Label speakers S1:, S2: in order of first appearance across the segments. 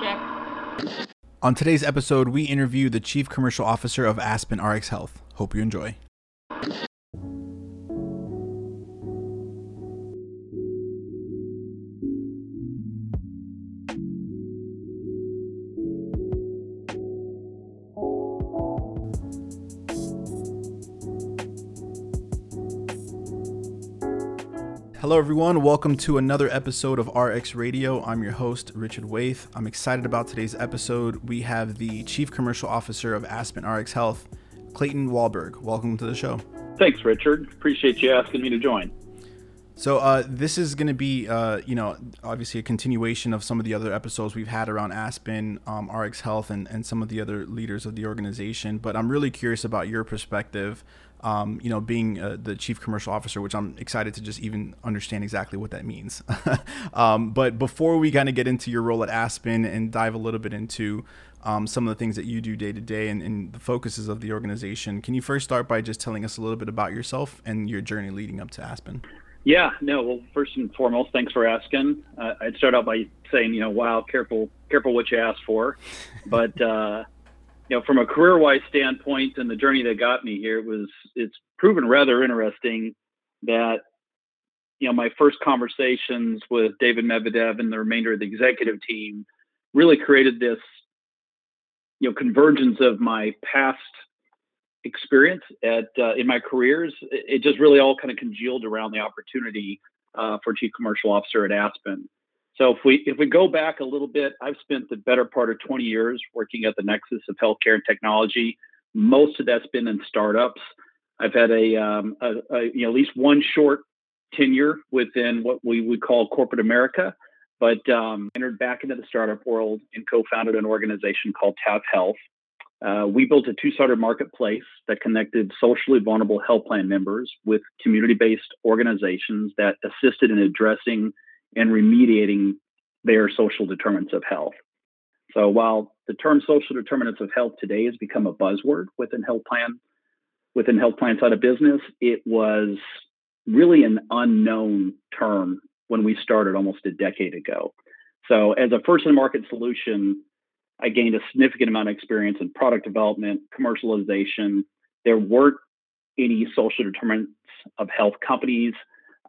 S1: check.
S2: On today's episode, we interview the Chief Commercial Officer of Aspen RX Health. Hope you enjoy. Hello, everyone. Welcome to another episode of RX Radio. I'm your host, Richard Waith. I'm excited about today's episode. We have the Chief Commercial Officer of Aspen RX Health, Clayton Wahlberg. Welcome to the show.
S3: Thanks, Richard. Appreciate you asking me to join.
S2: So, uh, this is going to be, uh, you know, obviously a continuation of some of the other episodes we've had around Aspen, um, RX Health, and, and some of the other leaders of the organization. But I'm really curious about your perspective um, you know, being uh, the chief commercial officer, which I'm excited to just even understand exactly what that means. um, but before we kind of get into your role at Aspen and dive a little bit into um, some of the things that you do day to day and, and, the focuses of the organization, can you first start by just telling us a little bit about yourself and your journey leading up to Aspen?
S3: Yeah, no. Well, first and foremost, thanks for asking. Uh, I'd start out by saying, you know, wow, careful, careful what you ask for, but. Uh, you know, from a career-wise standpoint and the journey that got me here, it was it's proven rather interesting that you know my first conversations with David Medvedev and the remainder of the executive team really created this you know convergence of my past experience at uh, in my careers. It just really all kind of congealed around the opportunity uh, for chief commercial officer at Aspen. So if we if we go back a little bit, I've spent the better part of 20 years working at the nexus of healthcare and technology. Most of that's been in startups. I've had a, um, a, a you know at least one short tenure within what we would call corporate America, but um, entered back into the startup world and co-founded an organization called TAV Health. Uh, we built a two-sided marketplace that connected socially vulnerable health plan members with community-based organizations that assisted in addressing and remediating their social determinants of health. So while the term social determinants of health today has become a buzzword within health plan, within health plans out of business, it was really an unknown term when we started almost a decade ago. So as a first in market solution, I gained a significant amount of experience in product development, commercialization. There weren't any social determinants of health companies,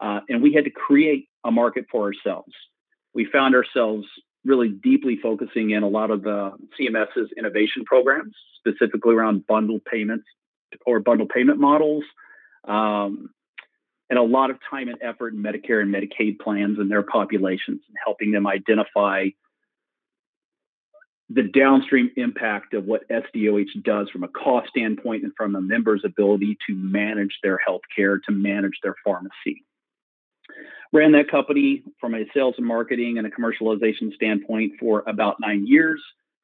S3: uh, and we had to create a market for ourselves. We found ourselves really deeply focusing in a lot of the CMS's innovation programs, specifically around bundle payments or bundle payment models, um, and a lot of time and effort in Medicare and Medicaid plans and their populations, and helping them identify the downstream impact of what SDOH does from a cost standpoint and from a member's ability to manage their health care, to manage their pharmacy ran that company from a sales and marketing and a commercialization standpoint for about nine years.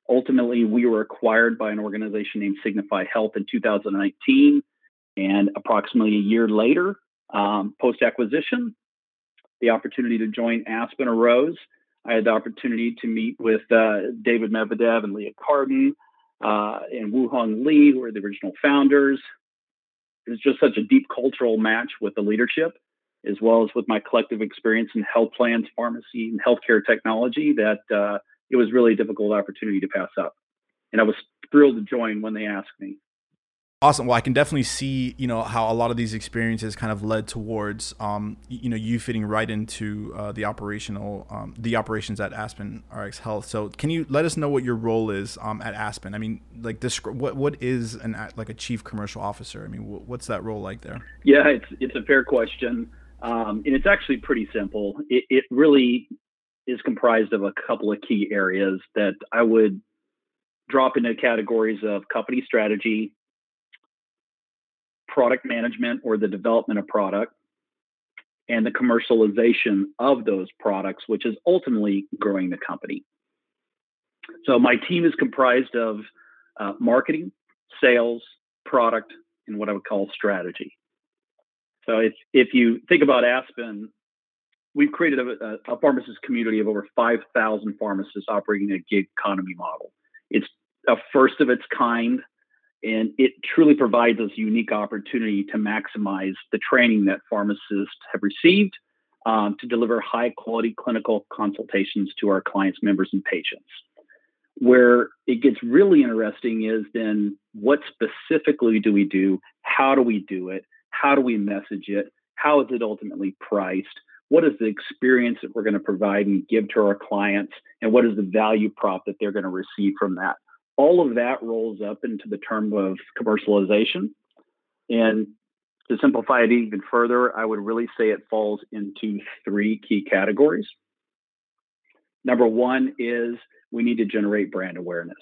S3: Ultimately, we were acquired by an organization named Signify Health in 2019. And approximately a year later, um, post acquisition, the opportunity to join Aspen arose. I had the opportunity to meet with uh, David Medvedev and Leah Cardin uh, and Wu Hung Lee, who are the original founders. It was just such a deep cultural match with the leadership as well as with my collective experience in health plans, pharmacy, and healthcare technology, that uh, it was really a difficult opportunity to pass up. And I was thrilled to join when they asked me.
S2: Awesome. Well, I can definitely see, you know, how a lot of these experiences kind of led towards, um, you know, you fitting right into uh, the operational, um, the operations at Aspen RX Health. So, can you let us know what your role is um, at Aspen? I mean, like this, what what is an like a chief commercial officer? I mean, what's that role like there?
S3: Yeah, it's it's a fair question. Um, and it's actually pretty simple. It, it really is comprised of a couple of key areas that I would drop into categories of company strategy, product management or the development of product, and the commercialization of those products, which is ultimately growing the company. So my team is comprised of uh, marketing, sales, product, and what I would call strategy. So if if you think about Aspen, we've created a, a pharmacist community of over 5,000 pharmacists operating a gig economy model. It's a first of its kind, and it truly provides us a unique opportunity to maximize the training that pharmacists have received um, to deliver high quality clinical consultations to our clients, members, and patients. Where it gets really interesting is then what specifically do we do? How do we do it? How do we message it? How is it ultimately priced? What is the experience that we're going to provide and give to our clients? And what is the value prop that they're going to receive from that? All of that rolls up into the term of commercialization. And to simplify it even further, I would really say it falls into three key categories. Number one is we need to generate brand awareness.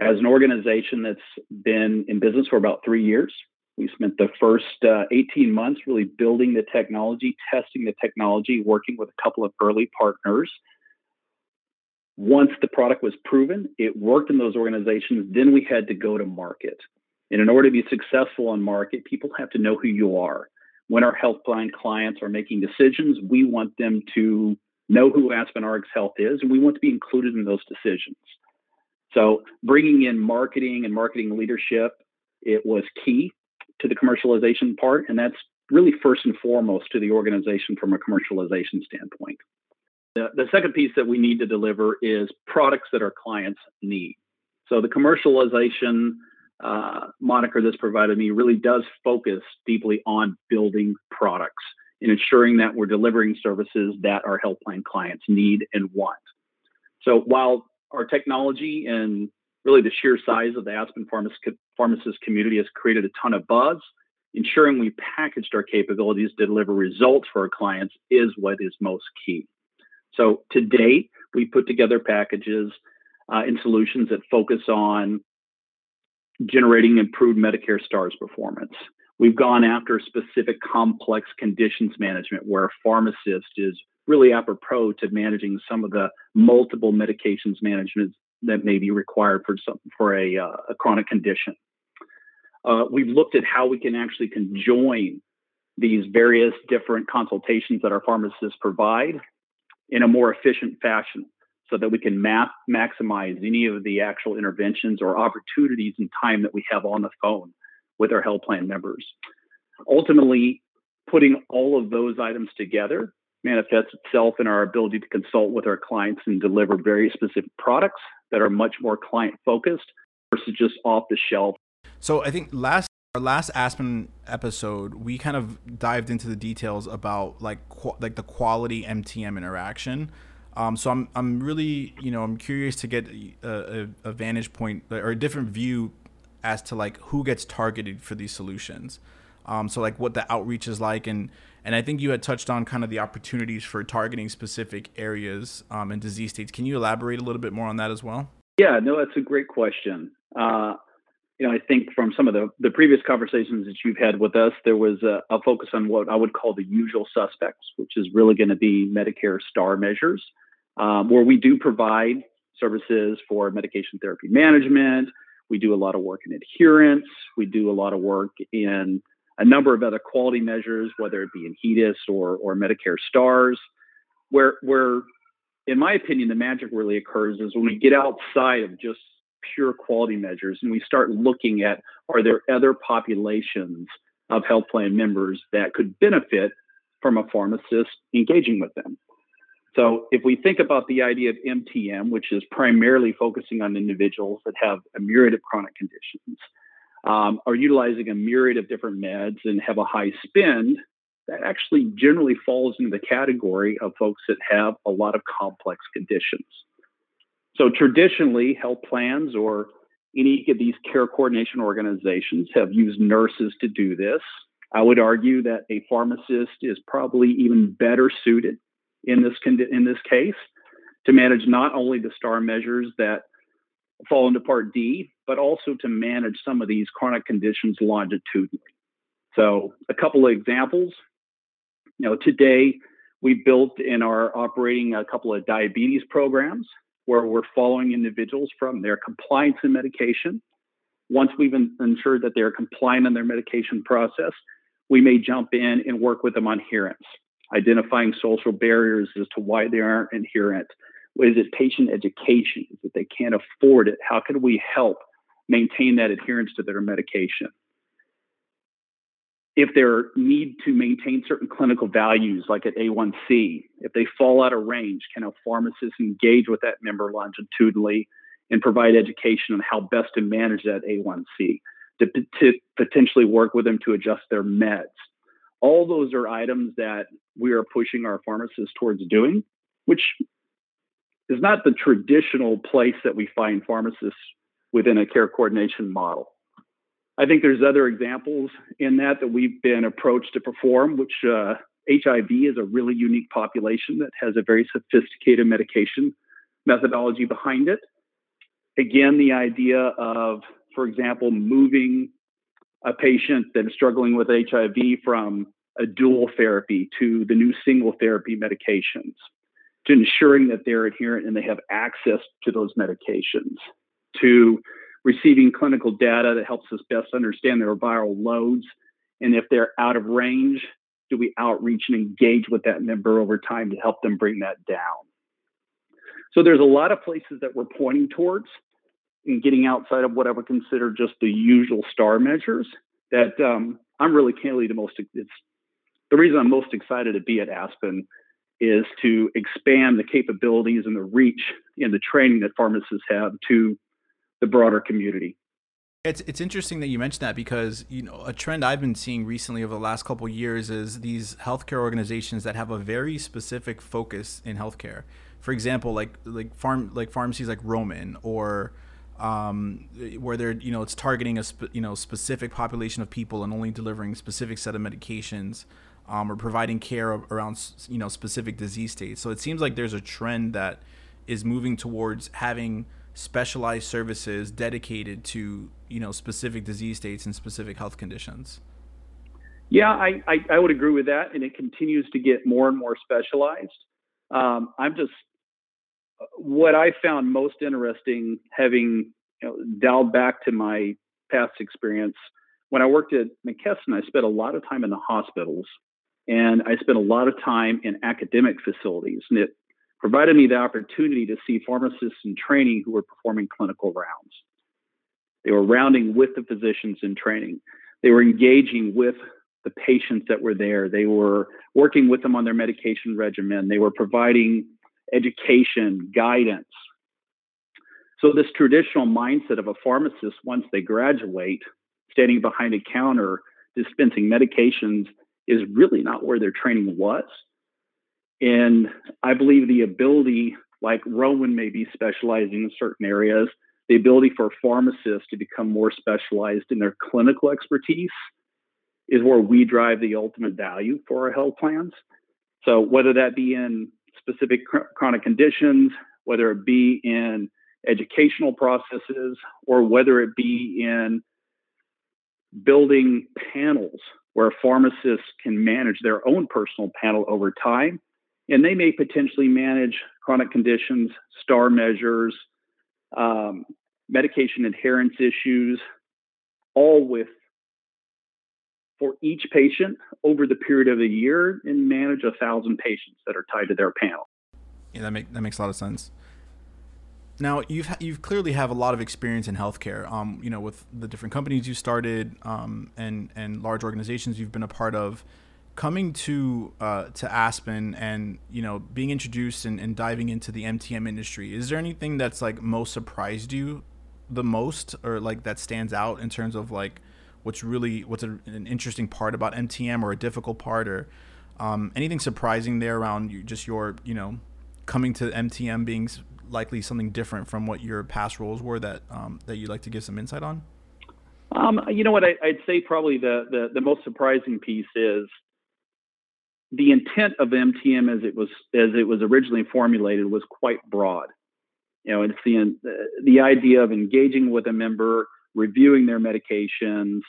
S3: As an organization that's been in business for about three years, we spent the first uh, 18 months really building the technology, testing the technology, working with a couple of early partners. Once the product was proven, it worked in those organizations, then we had to go to market. And in order to be successful on market, people have to know who you are. When our health plan clients are making decisions, we want them to know who Aspen RX Health is, and we want to be included in those decisions. So, bringing in marketing and marketing leadership, it was key to the commercialization part, and that's really first and foremost to the organization from a commercialization standpoint. The, the second piece that we need to deliver is products that our clients need. So, the commercialization uh, moniker that's provided me really does focus deeply on building products and ensuring that we're delivering services that our health plan clients need and want. So while our technology and really the sheer size of the Aspen pharmacist, pharmacist community has created a ton of buzz, ensuring we packaged our capabilities to deliver results for our clients is what is most key. So to date, we put together packages uh, and solutions that focus on generating improved Medicare STARS performance. We've gone after specific complex conditions management where a pharmacist is really apropos to managing some of the multiple medications management that may be required for some, for a, uh, a chronic condition. Uh, we've looked at how we can actually conjoin these various different consultations that our pharmacists provide in a more efficient fashion so that we can map, maximize any of the actual interventions or opportunities and time that we have on the phone with our health plan members. Ultimately, putting all of those items together manifests itself in our ability to consult with our clients and deliver very specific products that are much more client focused versus just off the shelf.
S2: So I think last our last Aspen episode, we kind of dived into the details about like qu- like the quality MTM interaction. Um, so I'm I'm really you know I'm curious to get a, a, a, vantage point or a different view as to like who gets targeted for these solutions. Um, so like what the outreach is like and and I think you had touched on kind of the opportunities for targeting specific areas um, and disease states. Can you elaborate a little bit more on that as well?
S3: Yeah, no, that's a great question. Uh, you know, I think from some of the, the previous conversations that you've had with us, there was a, a focus on what I would call the usual suspects, which is really going to be Medicare STAR measures um, where we do provide services for medication therapy management. We do a lot of work in adherence. We do a lot of work in a number of other quality measures, whether it be in HEDIS or, or Medicare STARS, where, where, in my opinion, the magic really occurs is when we get outside of just pure quality measures and we start looking at are there other populations of health plan members that could benefit from a pharmacist engaging with them. So if we think about the idea of MTM, which is primarily focusing on individuals that have a myriad of chronic conditions, um, are utilizing a myriad of different meds and have a high spend, that actually generally falls into the category of folks that have a lot of complex conditions. So traditionally, health plans or any of these care coordination organizations have used nurses to do this. I would argue that a pharmacist is probably even better suited in this in this case to manage not only the star measures that fall into Part D, but also to manage some of these chronic conditions longitudinally. So, a couple of examples. You know, today we built and are operating a couple of diabetes programs where we're following individuals from their compliance and medication. Once we've ensured that they're compliant in their medication process, we may jump in and work with them on adherence identifying social barriers as to why they aren't adherent. Is it patient education? Is it they can't afford it? How can we help maintain that adherence to their medication? If they need to maintain certain clinical values, like at A1C, if they fall out of range, can a pharmacist engage with that member longitudinally and provide education on how best to manage that A1C, to, to potentially work with them to adjust their meds. All those are items that we are pushing our pharmacists towards doing, which is not the traditional place that we find pharmacists within a care coordination model. I think there's other examples in that that we've been approached to perform, which uh, HIV is a really unique population that has a very sophisticated medication methodology behind it. Again, the idea of, for example, moving a patient that is struggling with HIV from a dual therapy to the new single therapy medications, to ensuring that they're adherent and they have access to those medications, to receiving clinical data that helps us best understand their viral loads. And if they're out of range, do we outreach and engage with that member over time to help them bring that down? So there's a lot of places that we're pointing towards in getting outside of what I would consider just the usual star measures that um, I'm really candidly the most it's the reason I'm most excited to be at Aspen is to expand the capabilities and the reach and the training that pharmacists have to the broader community.
S2: It's it's interesting that you mentioned that because you know a trend I've been seeing recently over the last couple years is these healthcare organizations that have a very specific focus in healthcare. For example, like like farm like pharmacies like Roman or um, where they're you know it's targeting a spe- you know specific population of people and only delivering specific set of medications um, or providing care around you know specific disease states. So it seems like there's a trend that is moving towards having specialized services dedicated to you know specific disease states and specific health conditions.
S3: Yeah, I, I, I would agree with that, and it continues to get more and more specialized. Um, I'm just what I found most interesting, having you know, dialed back to my past experience when I worked at McKesson, I spent a lot of time in the hospitals, and I spent a lot of time in academic facilities, and it provided me the opportunity to see pharmacists in training who were performing clinical rounds. They were rounding with the physicians in training. They were engaging with the patients that were there. They were working with them on their medication regimen. They were providing education, guidance. So, this traditional mindset of a pharmacist, once they graduate, standing behind a counter dispensing medications, is really not where their training was. And I believe the ability, like Roman may be specializing in certain areas, the ability for pharmacists to become more specialized in their clinical expertise is where we drive the ultimate value for our health plans. So whether that be in specific chronic conditions, whether it be in educational processes, or whether it be in building panels where pharmacists can manage their own personal panel over time and they may potentially manage chronic conditions, star measures, um, medication adherence issues, all with for each patient over the period of a year and manage a thousand patients that are tied to their panel.
S2: Yeah, that make that makes a lot of sense. Now you've you've clearly have a lot of experience in healthcare. Um, you know, with the different companies you started, um, and and large organizations you've been a part of coming to uh, to Aspen and you know being introduced and, and diving into the MTM industry, is there anything that's like most surprised you the most, or like that stands out in terms of like what's really what's a, an interesting part about MTM or a difficult part, or um, anything surprising there around you, just your you know coming to MTM being likely something different from what your past roles were that um, that you'd like to give some insight on?
S3: Um, you know what I, would say probably the, the, the most surprising piece is the intent of MTM as it was as it was originally formulated was quite broad. You know, it's the the idea of engaging with a member, reviewing their medications,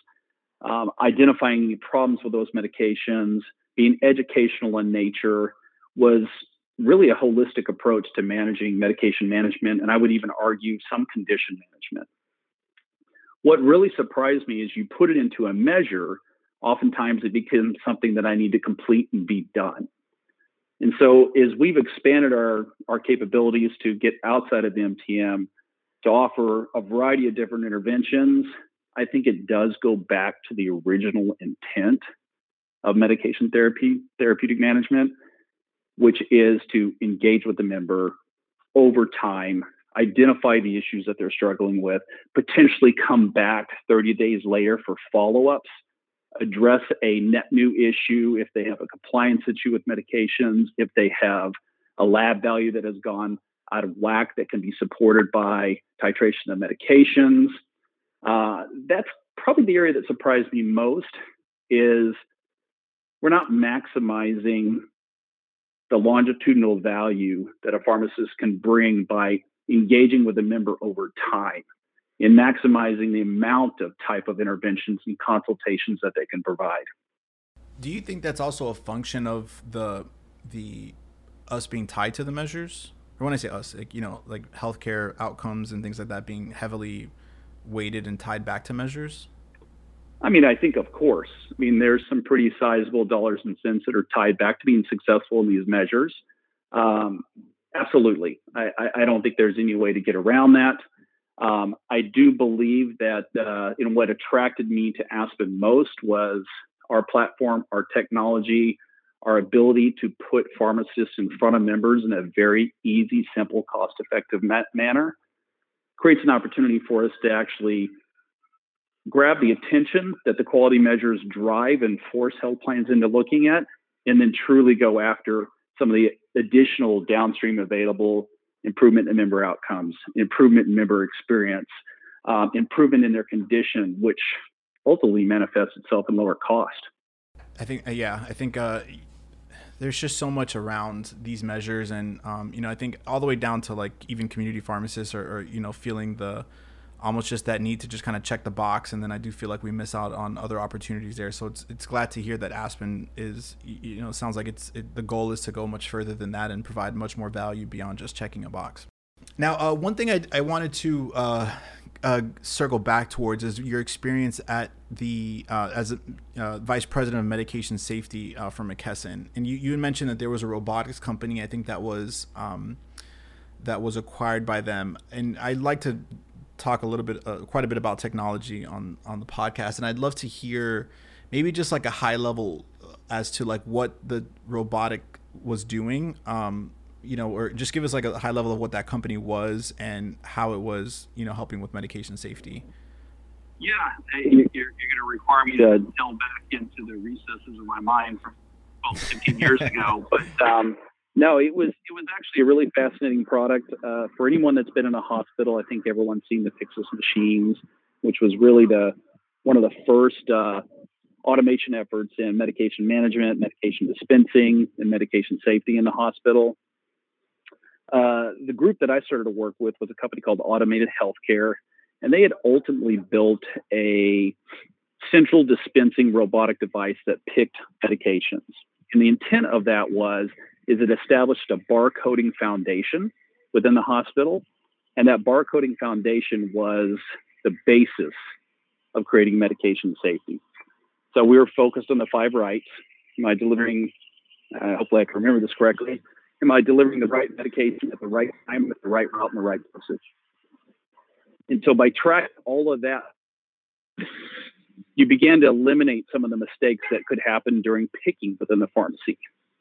S3: um, identifying problems with those medications, being educational in nature was really a holistic approach to managing medication management, and I would even argue some condition management. What really surprised me is you put it into a measure oftentimes it becomes something that I need to complete and be done. And so, as we've expanded our, our capabilities to get outside of the MTM to offer a variety of different interventions, I think it does go back to the original intent of medication therapy, therapeutic management, which is to engage with the member over time identify the issues that they're struggling with, potentially come back 30 days later for follow ups, address a net new issue if they have a compliance issue with medications, if they have a lab value that has gone out of whack that can be supported by titration of medications. Uh, that's probably the area that surprised me most is we're not maximizing the longitudinal value that a pharmacist can bring by engaging with a member over time in maximizing the amount of type of interventions and consultations that they can provide.
S2: Do you think that's also a function of the the us being tied to the measures? Or when I say us, like you know, like healthcare outcomes and things like that being heavily weighted and tied back to measures?
S3: I mean, I think of course. I mean, there's some pretty sizable dollars and cents that are tied back to being successful in these measures. Um, absolutely, I, I, don't think there's any way to get around that. Um, I do believe that uh, in what attracted me to Aspen most was our platform, our technology, our ability to put pharmacists in front of members in a very easy, simple, cost-effective ma- manner creates an opportunity for us to actually grab the attention that the quality measures drive and force health plans into looking at, and then truly go after some of the additional downstream available improvement in member outcomes, improvement in member experience, um, improvement in their condition, which ultimately manifests itself in lower cost.
S2: I think, uh, yeah, I think uh, there's just so much around these measures, and um, you know, I think all the way down to like even community pharmacists or, or you know feeling the almost just that need to just kind of check the box and then I do feel like we miss out on other opportunities there. So it's it's glad to hear that Aspen is you know sounds like it's it, the goal is to go much further than that and provide much more value beyond just checking a box. Now uh, one thing I, I wanted to uh, uh, circle back towards is your experience at the uh, as a uh, vice president of medication safety uh, for McKesson. And you, you mentioned that there was a robotics company I think that was um, that was acquired by them. And I'd like to talk a little bit, uh, quite a bit about technology on on the podcast, and I'd love to hear maybe just like a high level uh, as to like what the robotic was doing. Um, you know, or just give us like a high level of what that company was and how it was, you know, helping with medication safety.
S3: Yeah, you're, you're going to require me to delve back into the recesses of my mind from 12, 15 years ago, but um, no, it was it was actually a really fascinating product uh, for anyone that's been in a hospital. I think everyone's seen the Pyxis machines, which was really the one of the first uh, automation efforts in medication management, medication dispensing, and medication safety in the hospital. Uh, the group that I started to work with was a company called Automated Healthcare, and they had ultimately built a central dispensing robotic device that picked medications. And the intent of that was is it established a barcoding foundation within the hospital. And that barcoding foundation was the basis of creating medication safety. So we were focused on the five rights. Am I delivering, uh, hopefully I can remember this correctly, am I delivering the right medication at the right time, at the right route, and the right dosage? And so by tracking all of that, you began to eliminate some of the mistakes that could happen during picking within the pharmacy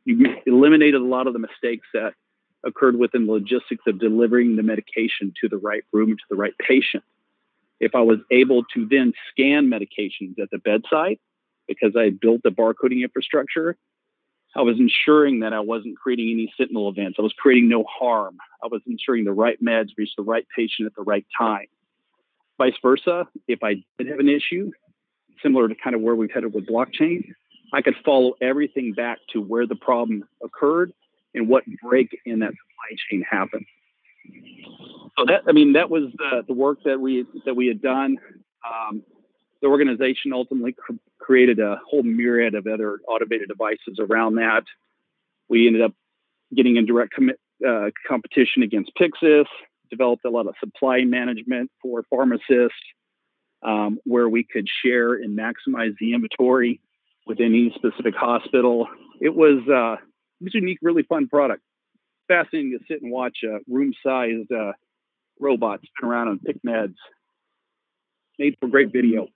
S3: you eliminated a lot of the mistakes that occurred within the logistics of delivering the medication to the right room to the right patient. If I was able to then scan medications at the bedside because I built the barcoding infrastructure, I was ensuring that I wasn't creating any sentinel events. I was creating no harm. I was ensuring the right meds reached the right patient at the right time. Vice versa, if I did have an issue, similar to kind of where we've headed with blockchain, I could follow everything back to where the problem occurred and what break in that supply chain happened. So that I mean that was the, the work that we that we had done. Um, the organization ultimately cr- created a whole myriad of other automated devices around that. We ended up getting in direct com- uh, competition against Pyxis, Developed a lot of supply management for pharmacists, um, where we could share and maximize the inventory within any specific hospital. It was uh, it was a unique, really fun product. Fascinating to sit and watch a room-sized uh, robot spin around and pick meds. Made for great video.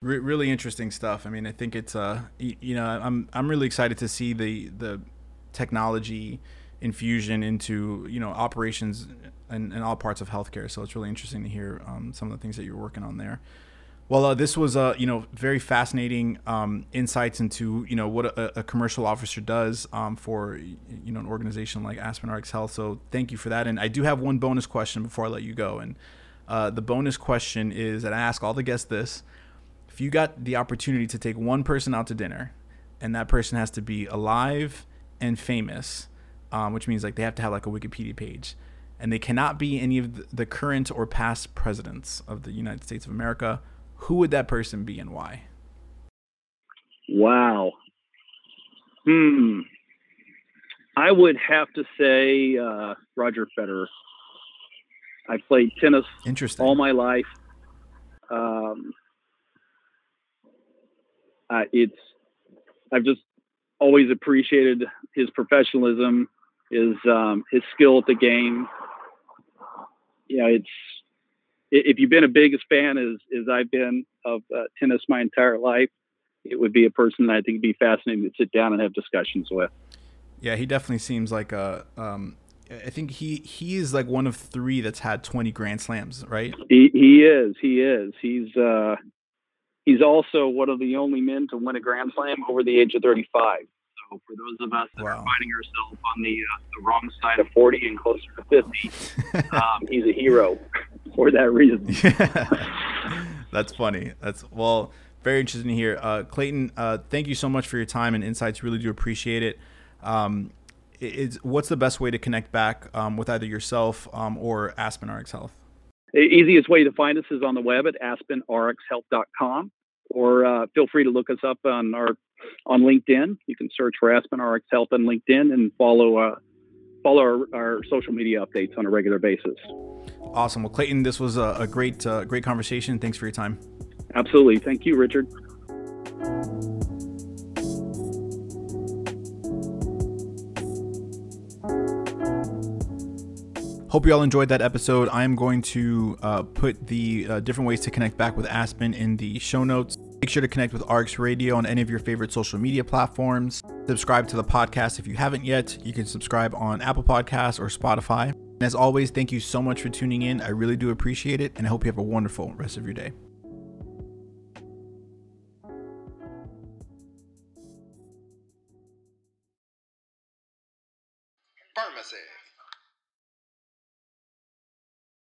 S2: Re- really interesting stuff. I mean, I think it's uh, you know, I'm I'm really excited to see the the technology infusion into you know operations in all parts of healthcare. So it's really interesting to hear um, some of the things that you're working on there. Well, uh, this was uh, you know very fascinating um, insights into you know what a, a commercial officer does um, for you know an organization like Aspen RX Health. So thank you for that. And I do have one bonus question before I let you go. And uh, the bonus question is that I ask all the guests this: If you got the opportunity to take one person out to dinner, and that person has to be alive and famous, um, which means like they have to have like a Wikipedia page, and they cannot be any of the current or past presidents of the United States of America who would that person be and why?
S3: Wow. Hmm. I would have to say uh, Roger Federer. I played tennis
S2: Interesting.
S3: all my life. Um, uh, it's I've just always appreciated his professionalism, his um, his skill at the game. Yeah, it's if you've been a big fan as as I've been of uh, tennis my entire life, it would be a person that I think would be fascinating to sit down and have discussions with.
S2: Yeah, he definitely seems like a. Um, I think he he is like one of three that's had 20 Grand Slams, right?
S3: He he is. He is. He's uh he's also one of the only men to win a Grand Slam over the age of 35. So for those of us that wow. are finding ourselves on the uh, the wrong side of 40 and closer to 50, um, he's a hero for that reason.
S2: Yeah. That's funny. That's well, very interesting to hear. Uh, Clayton, uh, thank you so much for your time and insights. Really do appreciate it. Um, is what's the best way to connect back um, with either yourself um, or Aspen RX Health?
S3: The easiest way to find us is on the web at aspenrxhealth.com, or uh, feel free to look us up on our on LinkedIn. You can search for Aspen RX Health on LinkedIn and follow uh, follow our, our, social media updates on a regular basis.
S2: Awesome. Well, Clayton, this was a, a great uh, great conversation. Thanks for your time.
S3: Absolutely. Thank you, Richard.
S2: Hope you all enjoyed that episode. I am going to uh, put the uh, different ways to connect back with Aspen in the show notes. Make sure to connect with RX Radio on any of your favorite social media platforms. Subscribe to the podcast if you haven't yet. You can subscribe on Apple Podcasts or Spotify. And as always, thank you so much for tuning in. I really do appreciate it, and I hope you have a wonderful rest of your day.